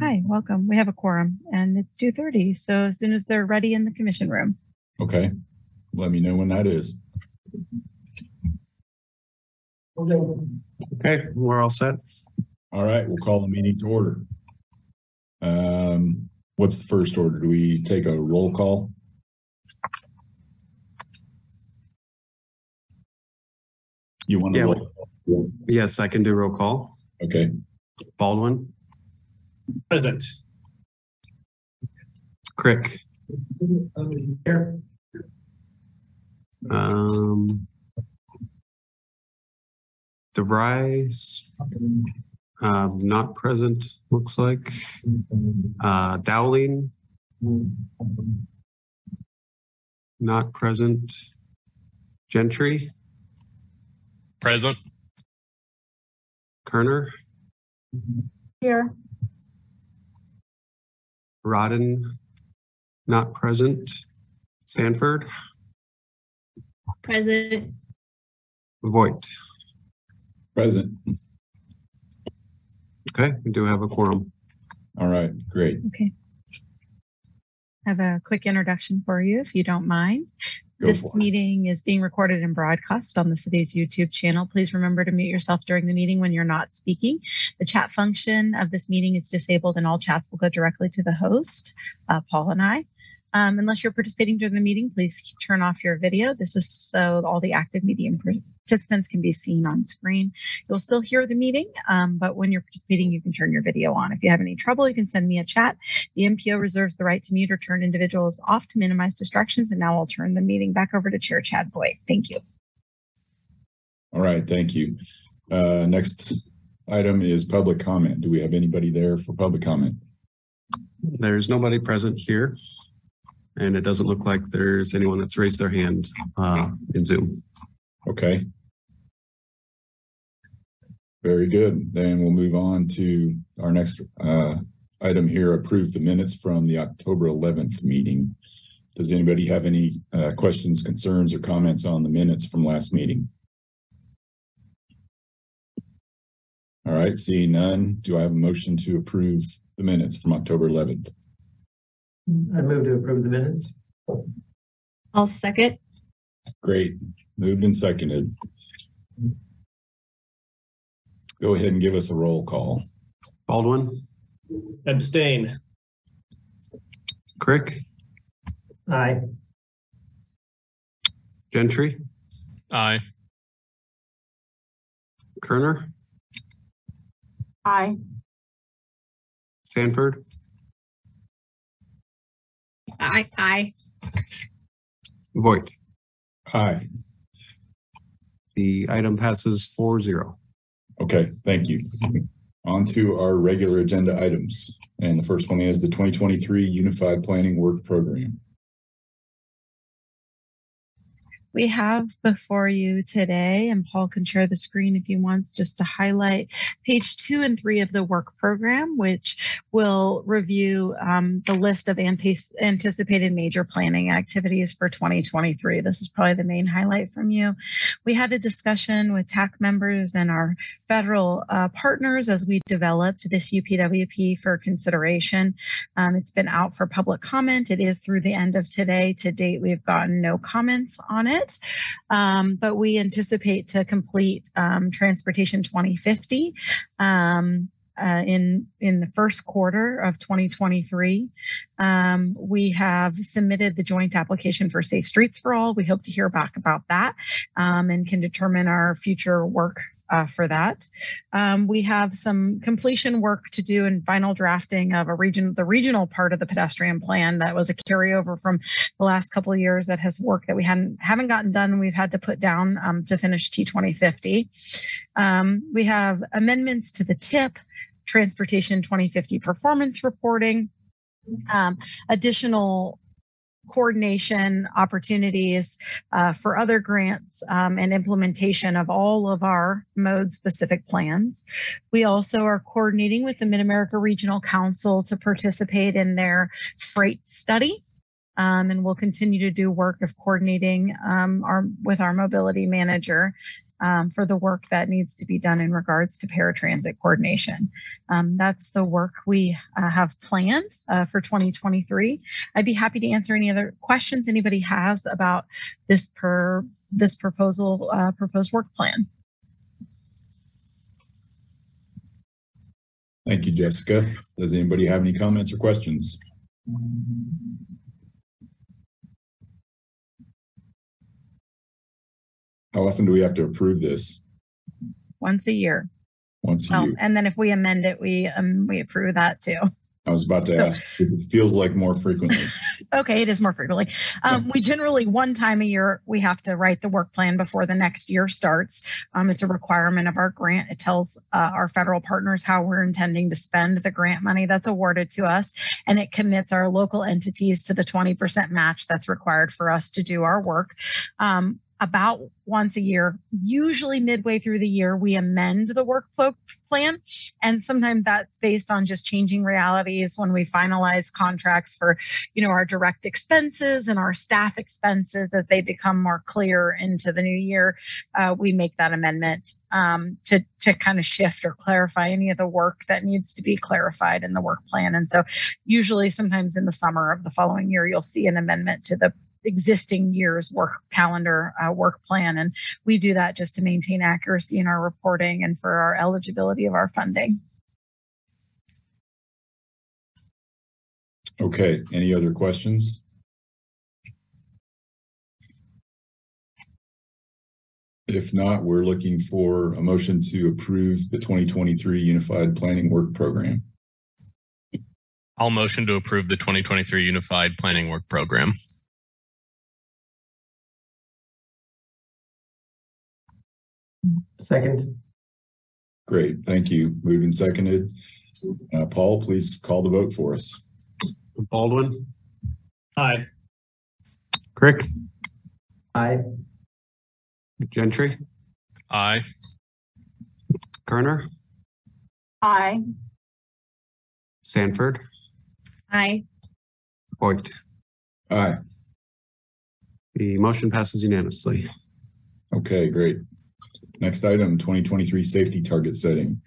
Hi, welcome. We have a quorum and it's 2:30. So as soon as they're ready in the commission room. Okay, let me know when that is. Okay, we're all set. All right, we'll call the meeting to order. Um, what's the first order? Do we take a roll call? You want to Yeah, roll? Yes, I can do roll call. Okay, Baldwin, Present. Crick, Here. um, DeVries, um, not present, looks like. Uh, Dowling, not present. Gentry, Present. Kerner, Here. Rodden, not present. Sanford, Present. Voight. present. Okay, we do have a quorum. All right, great. Okay. I have a quick introduction for you, if you don't mind. Go This meeting is being recorded and broadcast on the city's YouTube channel. Please remember to mute yourself during the meeting when you're not speaking. The chat function of this meeting is disabled and all chats will go directly to the host, uh, Paul and I. Um, unless you're participating during the meeting, please turn off your video. This is so all the active meeting participants can be seen on screen. You'll still hear the meeting, um, but when you're participating, you can turn your video on. If you have any trouble, you can send me a chat. The MPO reserves the right to mute or turn individuals off to minimize distractions. And now I'll turn the meeting back over to Chair Chad Boyd. Thank you. All right, thank you. Uh, next item is public comment. Do we have anybody there for public comment? There's nobody present here. And it doesn't look like there's anyone that's raised their hand uh, in Zoom. Okay. Very good. Then we'll move on to our next uh item here, approve the minutes from the October eleventh meeting. Does anybody have any uh questions, concerns, or comments on the minutes from last meeting? All right, seeing none, do I have a motion to approve the minutes from October eleventh? I move to approve the minutes. I'll second. Great, moved and seconded. Go ahead and give us a roll call. Baldwin, Abstain. Crick, Aye. Gentry, Aye. Kerner, Aye. Sanford, Aye. Aye. Voight. Aye. The item passes four zero. Okay, thank you. On to our regular agenda items. And the first one is the twenty twenty-three Unified Planning Work Program. We have before you today, and Paul can share the screen if he wants, just to highlight page two and three of the work program, which will review um, the list of antis- anticipated major planning activities for 2023. This is probably the main highlight from you. We had a discussion with TAC members and our federal uh, partners as we developed this UPWP for consideration. Um, it's been out for public comment. It is through the end of today. To date, we've gotten no comments on it. Um, but we anticipate to complete um, Transportation 2050 um, uh, in in the first quarter of 2023. Um, we have submitted the joint application for Safe Streets for All. We hope to hear back about that um, and can determine our future work uh, for that. Um, we have some completion work to do and final drafting of a region, the regional part of the pedestrian plan that was a carryover from the last couple of years that has work that we hadn't haven't gotten done. We've had to put down um, to finish T2050. Um, we have amendments to the TIP, Transportation 2050 performance reporting, um, additional coordination opportunities uh, for other grants um, and implementation of all of our mode specific plans. We also are coordinating with the Mid America Regional Council to participate in their freight study. Um, and we'll continue to do work of coordinating um, our with our mobility manager um, for the work that needs to be done in regards to paratransit coordination. Um, that's the work we uh, have planned uh, for 2023. I'd be happy to answer any other questions anybody has about this per this proposal uh, proposed work plan. Thank you, Jessica. Does anybody have any comments or questions? How often do we have to approve this? once a year. Once a Well, year? and then if we amend it, we um, we approve that too. I was about to ask, if it feels like more frequently. Okay, it is more frequently. Um, we generally one time a year we have to write the work plan before the next year starts. Um, it's a requirement of our grant. It tells uh, our federal partners how we're intending to spend the grant money that's awarded to us, and it commits our local entities to the 20% match that's required for us to do our work. Um, about once a year, usually midway through the year, we amend the work plo- plan. And sometimes that's based on just changing realities when we finalize contracts for, you know, our direct expenses and our staff expenses as they become more clear into the new year. Uh, we make that amendment um, to to kind of shift or clarify any of the work that needs to be clarified in the work plan. And so, usually, sometimes in the summer of the following year, you'll see an amendment to the existing year's work calendar uh, work plan and we do that just to maintain accuracy in our reporting and for our eligibility of our funding Okay, any other questions? If not, we're looking for a motion to approve the twenty twenty-three Unified Planning Work Program. I'll motion to approve the 2023 Unified Planning Work Program. Second, Great, thank you. Moved and seconded. Uh, Paul, please call the vote for us. Baldwin, Aye. Crick, aye. Gentry, Aye. Kerner, Aye. Sanford, Aye. Voigt. Aye, The motion passes unanimously. okay, great. Next item, twenty twenty-three Safety Target Setting.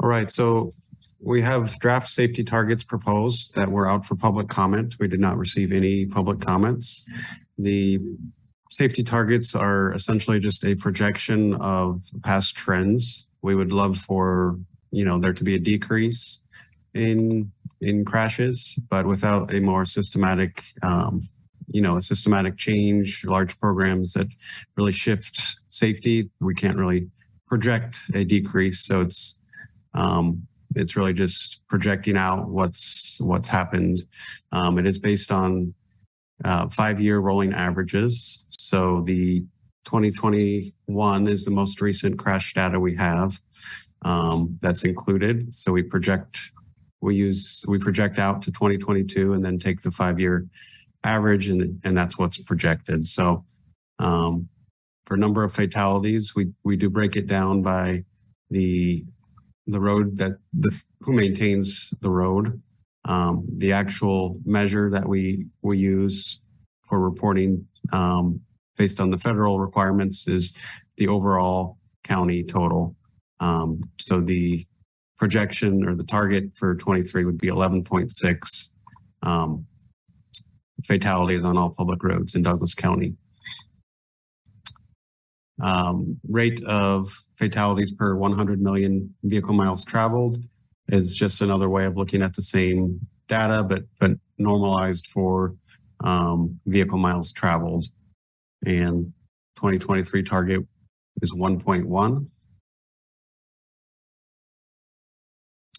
All right, so we have draft safety targets proposed that were out for public comment. We did not receive any public comments. The safety targets are essentially just a projection of past trends. We would love for, you know, there to be a decrease in in crashes, but without a more systematic um, you know, a systematic change, large programs that really shift safety, we can't really project a decrease. So it's um, it's really just projecting out what's what's happened. Um, it is based on uh, five-year rolling averages. So the 2021 is the most recent crash data we have um, that's included. So we project we use we project out to 2022 and then take the five-year average and and that's what's projected. So um, for number of fatalities, we we do break it down by the the road that the who maintains the road. Um, the actual measure that we we use for reporting um, based on the federal requirements is the overall county total. Um, so the projection or the target for 23 would be 11.6 um, fatalities on all public roads in Douglas County. Um, rate of fatalities per 100 million vehicle miles traveled is just another way of looking at the same data, but but normalized for um, vehicle miles traveled. And 2023 target is 1.1.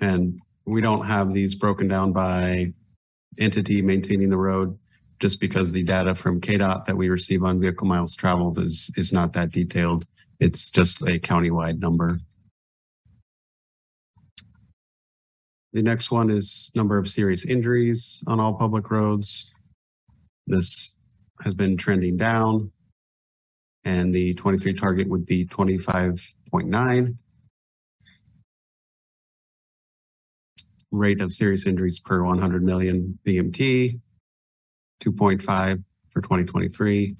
And we don't have these broken down by entity maintaining the road just because the data from KDOT that we receive on vehicle miles traveled is is not that detailed. It's just a countywide number. The next one is number of serious injuries on all public roads. This has been trending down. And the 23 target would be 25.9. Rate of serious injuries per 100 million VMT, 2.5 for 2023.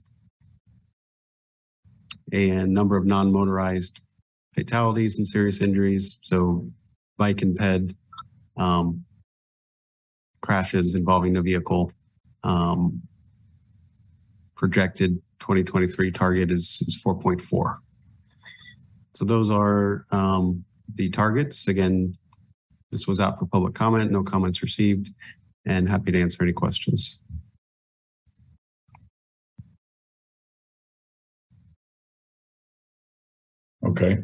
and number of non-motorized fatalities and serious injuries. So bike and ped um, crashes involving the vehicle. Um, projected 2023 target is, is 4.4. So those are um, the targets. Again, this was out for public comment, no comments received, and happy to answer any questions. Okay.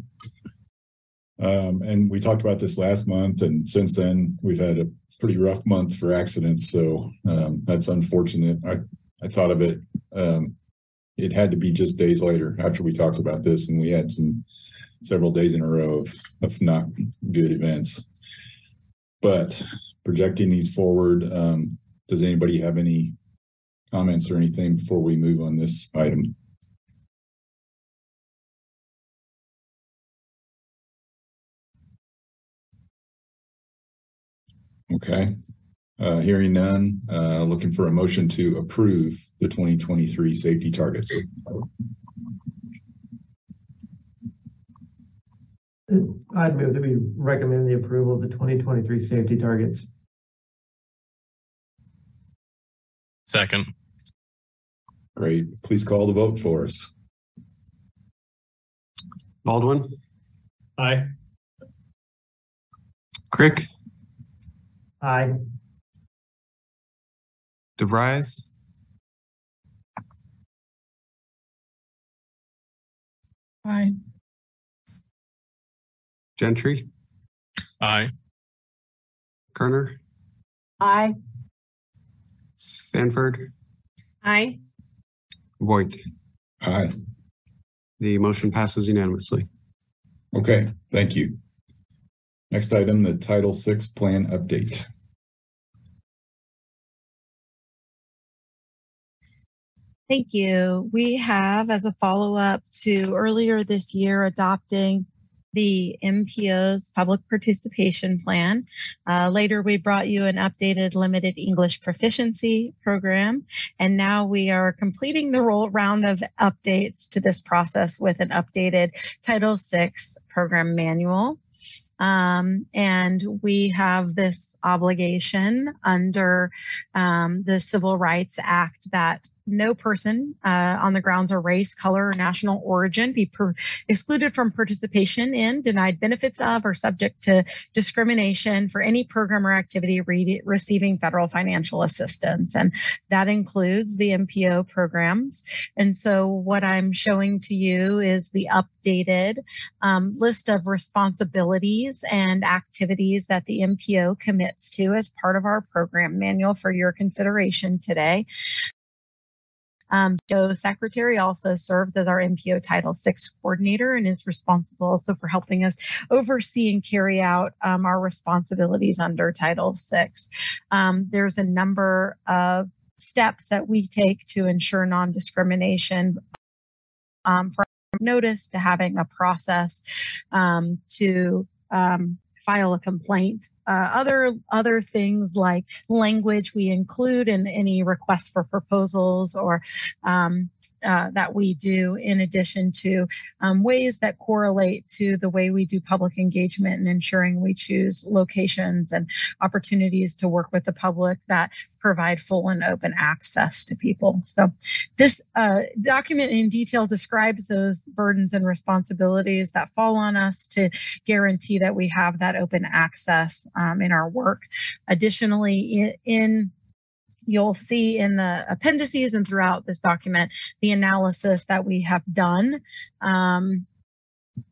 Um, and we talked about this last month, and since then we've had a pretty rough month for accidents. So um, that's unfortunate. I I thought of it. Um, it had to be just days later after we talked about this, and we had some several days in a row of of not good events. But projecting these forward, um, does anybody have any comments or anything before we move on this item? Okay, uh, hearing none, uh, looking for a motion to approve the twenty twenty-three safety targets. I'd move that we recommend the approval of the twenty twenty-three safety targets. Second. Great, please call the vote for us. Baldwin, Aye. Crick, Aye. DeVries, Aye. Gentry, Aye. Kerner, Aye. Sanford, Aye. Voight. Aye, The motion passes unanimously. okay, thank you. Next item, the Title VI Plan Update. Thank you. We have, as a follow-up to earlier this year adopting the MPO's public participation plan. Uh, later, we brought you an updated limited English proficiency program. And now we are completing the roll round of updates to this process with an updated Title VI program manual. Um, and we have this obligation under um, the Civil Rights Act that no person uh, on the grounds of race, color, or national origin be per- excluded from participation in, denied benefits of, or subject to discrimination for any program or activity re- receiving federal financial assistance. And that includes the MPO programs. And so, what I'm showing to you is the updated um, list of responsibilities and activities that the MPO commits to as part of our program manual for your consideration today. Um, Joe Secretary also serves as our MPO Title VI coordinator and is responsible also for helping us oversee and carry out um, our responsibilities under Title VI. Um, there's a number of steps that we take to ensure non-discrimination um, from notice to having a process um, to um, file a complaint. Uh, other other things like language we include in any request for proposals or um, uh, that we do in addition to um, ways that correlate to the way we do public engagement and ensuring we choose locations and opportunities to work with the public that provide full and open access to people. So this uh, document in detail describes those burdens and responsibilities that fall on us to guarantee that we have that open access um, in our work. Additionally, in, in you'll see in the appendices and throughout this document the analysis that we have done um,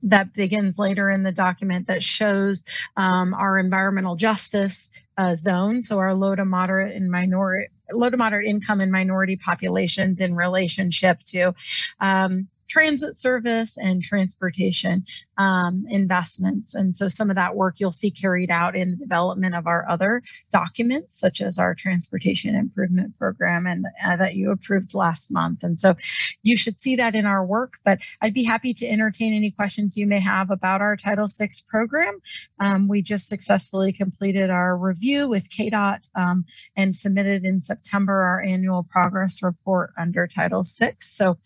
that begins later in the document that shows um, our environmental justice uh, zone, so our low to moderate and minority, low to moderate income and minority populations in relationship to um, transit service and transportation um, investments. And so some of that work you'll see carried out in the development of our other documents, such as our transportation improvement program and uh, that you approved last month. And so you should see that in our work, but I'd be happy to entertain any questions you may have about our Title VI program. Um, we just successfully completed our review with KDOT um, and submitted in September our annual progress report under Title VI. So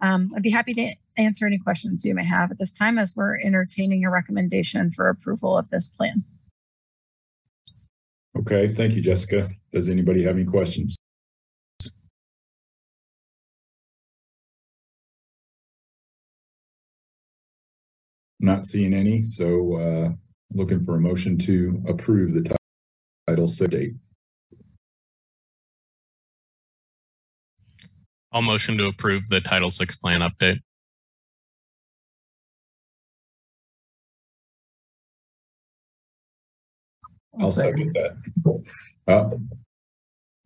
um, I'd be happy to answer any questions you may have at this time as we're entertaining a recommendation for approval of this plan. Okay, thank you, Jessica. Does anybody have any questions? Not seeing any, so uh looking for a motion to approve the ti- title six date. I'll motion to approve the Title VI plan update. I'll second that. Oh,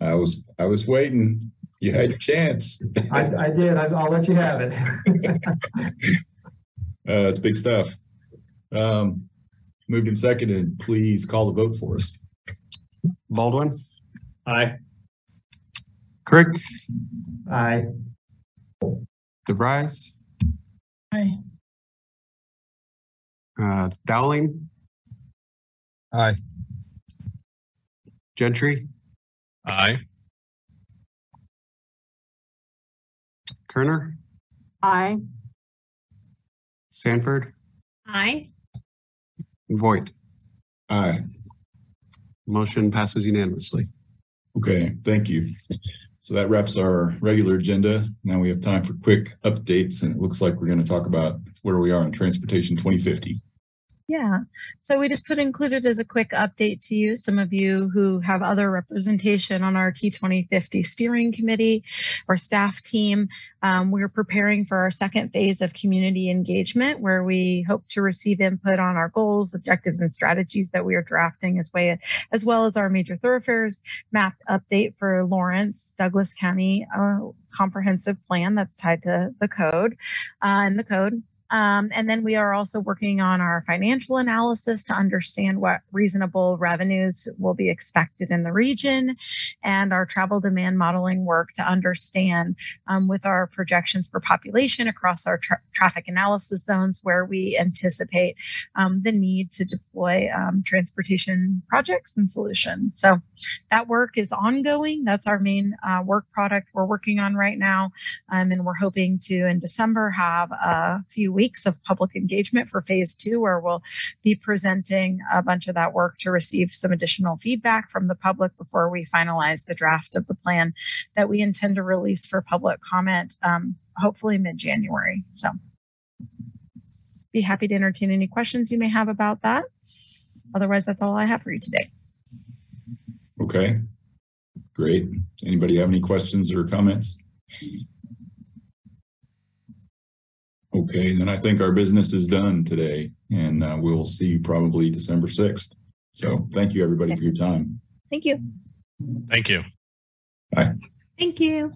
I was, I was waiting. You had your chance. I, I did. I- I'll let you have it. Uh, it's big stuff. Um, moved and seconded, please call the vote for us. Baldwin, Aye. Crick, Aye. DeVries, Aye. uh, Dowling, Aye. Gentry, Aye. Kerner, Aye. Sanford, Aye. and Voight. Aye. Motion passes unanimously. Okay, thank you. So that wraps our regular agenda. Now we have time for quick updates and it looks like we're going to talk about where we are in transportation twenty fifty. Yeah. So we just put included as a quick update to you, some of you who have other representation on our T2050 steering committee or staff team. Um, we're preparing for our second phase of community engagement where we hope to receive input on our goals, objectives, and strategies that we are drafting as way as well as our major thoroughfares map update for Lawrence, Douglas County, uh, comprehensive plan that's tied to the code uh, and the code. Um, and then we are also working on our financial analysis to understand what reasonable revenues will be expected in the region and our travel demand modeling work to understand um, with our projections for population across our tra- traffic analysis zones where we anticipate um, the need to deploy um, transportation projects and solutions. So that work is ongoing. That's our main uh, work product we're working on right now. Um, and we're hoping to in December have a few weeks of public engagement for phase two, where we'll be presenting a bunch of that work to receive some additional feedback from the public before we finalize the draft of the plan that we intend to release for public comment, um, hopefully mid January. So be happy to entertain any questions you may have about that. Otherwise, that's all I have for you today. Okay, great. Anybody have any questions or comments? Okay, then I think our business is done today and uh, we'll see you probably December sixth. So thank you, everybody, for your time. Thank you. Thank you. Bye. Thank you.